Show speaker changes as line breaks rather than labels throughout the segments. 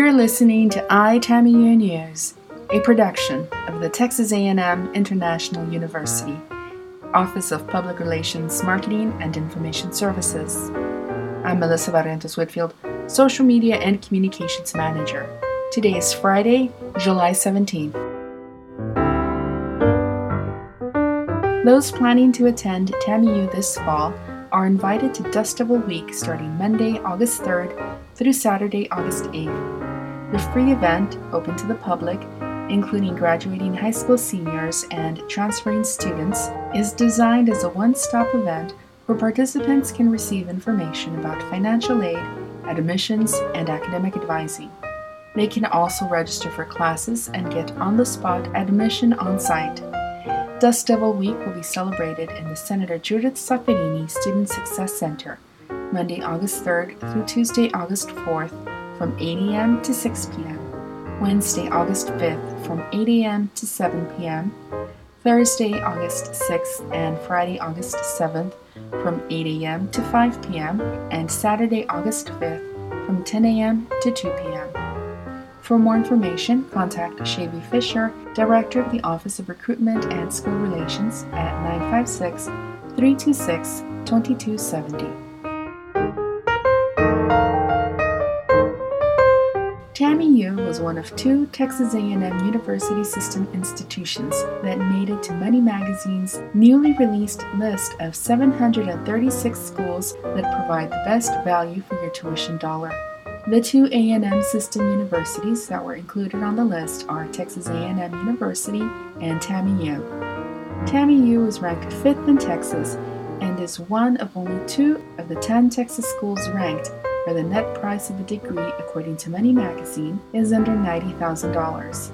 You're listening to iTAMIU News, a production of the Texas A&M International University, Office of Public Relations, Marketing and Information Services. I'm Melissa Barrientos Whitfield, Social Media and Communications Manager. Today is Friday, July 17th. Those planning to attend TAMIU this fall are invited to Dustdevil Week starting Monday, August 3rd through Saturday, August 8th. The free event, open to the public, including graduating high school seniors and transferring students, is designed as a one stop event where participants can receive information about financial aid, admissions, and academic advising. They can also register for classes and get on the spot admission on site. Dust Devil Week will be celebrated in the Senator Judith Zaffirini Student Success Center, Monday, August 3rd through Tuesday, August 4th from 8 a.m. to 6 p.m., Wednesday, August 5th from 8 a.m. to 7 p.m., Thursday, August 6th, and Friday, August 7th from 8 a.m. to 5 p.m., and Saturday, August 5th from 10 a.m. to 2 p.m. For more information, contact Shavy Fisher, Director of the Office of Recruitment and School Relations at 956 326 2270. TAMIU was one of two Texas A&M University System institutions that made it to Money Magazine's newly released list of 736 schools that provide the best value for your tuition dollar. The two A&M system universities that were included on the list are Texas A&M University and TAMIU. TAMIU is ranked 5th in Texas and is one of only two of the 10 Texas schools ranked where the net price of a degree, according to Money Magazine, is under $90,000.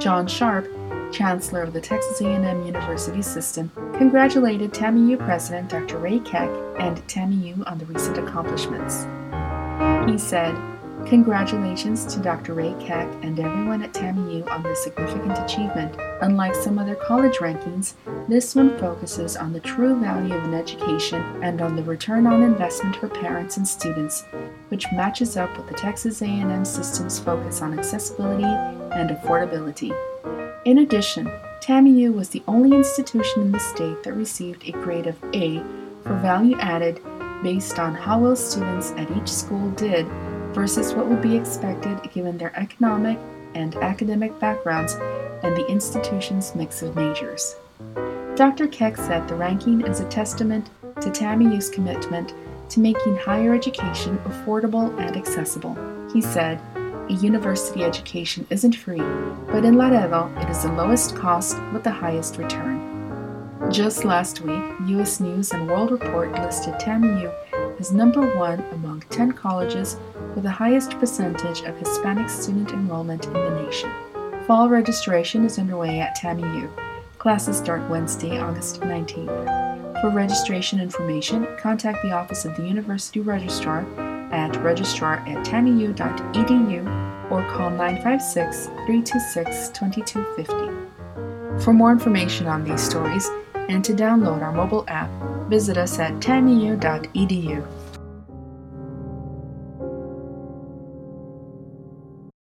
John Sharp, Chancellor of the Texas A&M University System, congratulated TAMIU President Dr. Ray Keck and TAMIU on the recent accomplishments. He said, Congratulations to Dr. Ray Keck and everyone at TAMIU on this significant achievement. Unlike some other college rankings, this one focuses on the true value of an education and on the return on investment for parents and students, which matches up with the Texas A&M system's focus on accessibility and affordability. In addition, TAMIU was the only institution in the state that received a grade of A for value added based on how well students at each school did versus what would be expected given their economic and academic backgrounds and the institution's mix of majors. Dr. Keck said the ranking is a testament to TAMIU's commitment to making higher education affordable and accessible. He said, a university education isn't free, but in Laredo, it is the lowest cost with the highest return. Just last week, U.S. News and World Report listed TAMIU as number one among 10 colleges with the highest percentage of Hispanic student enrollment in the nation. Fall registration is underway at TAMIU. Classes start Wednesday, August 19th. For registration information, contact the Office of the University Registrar at registrar at tamiu.edu or call 956 326 2250. For more information on these stories, and to download our mobile app, visit us at tamiu.edu.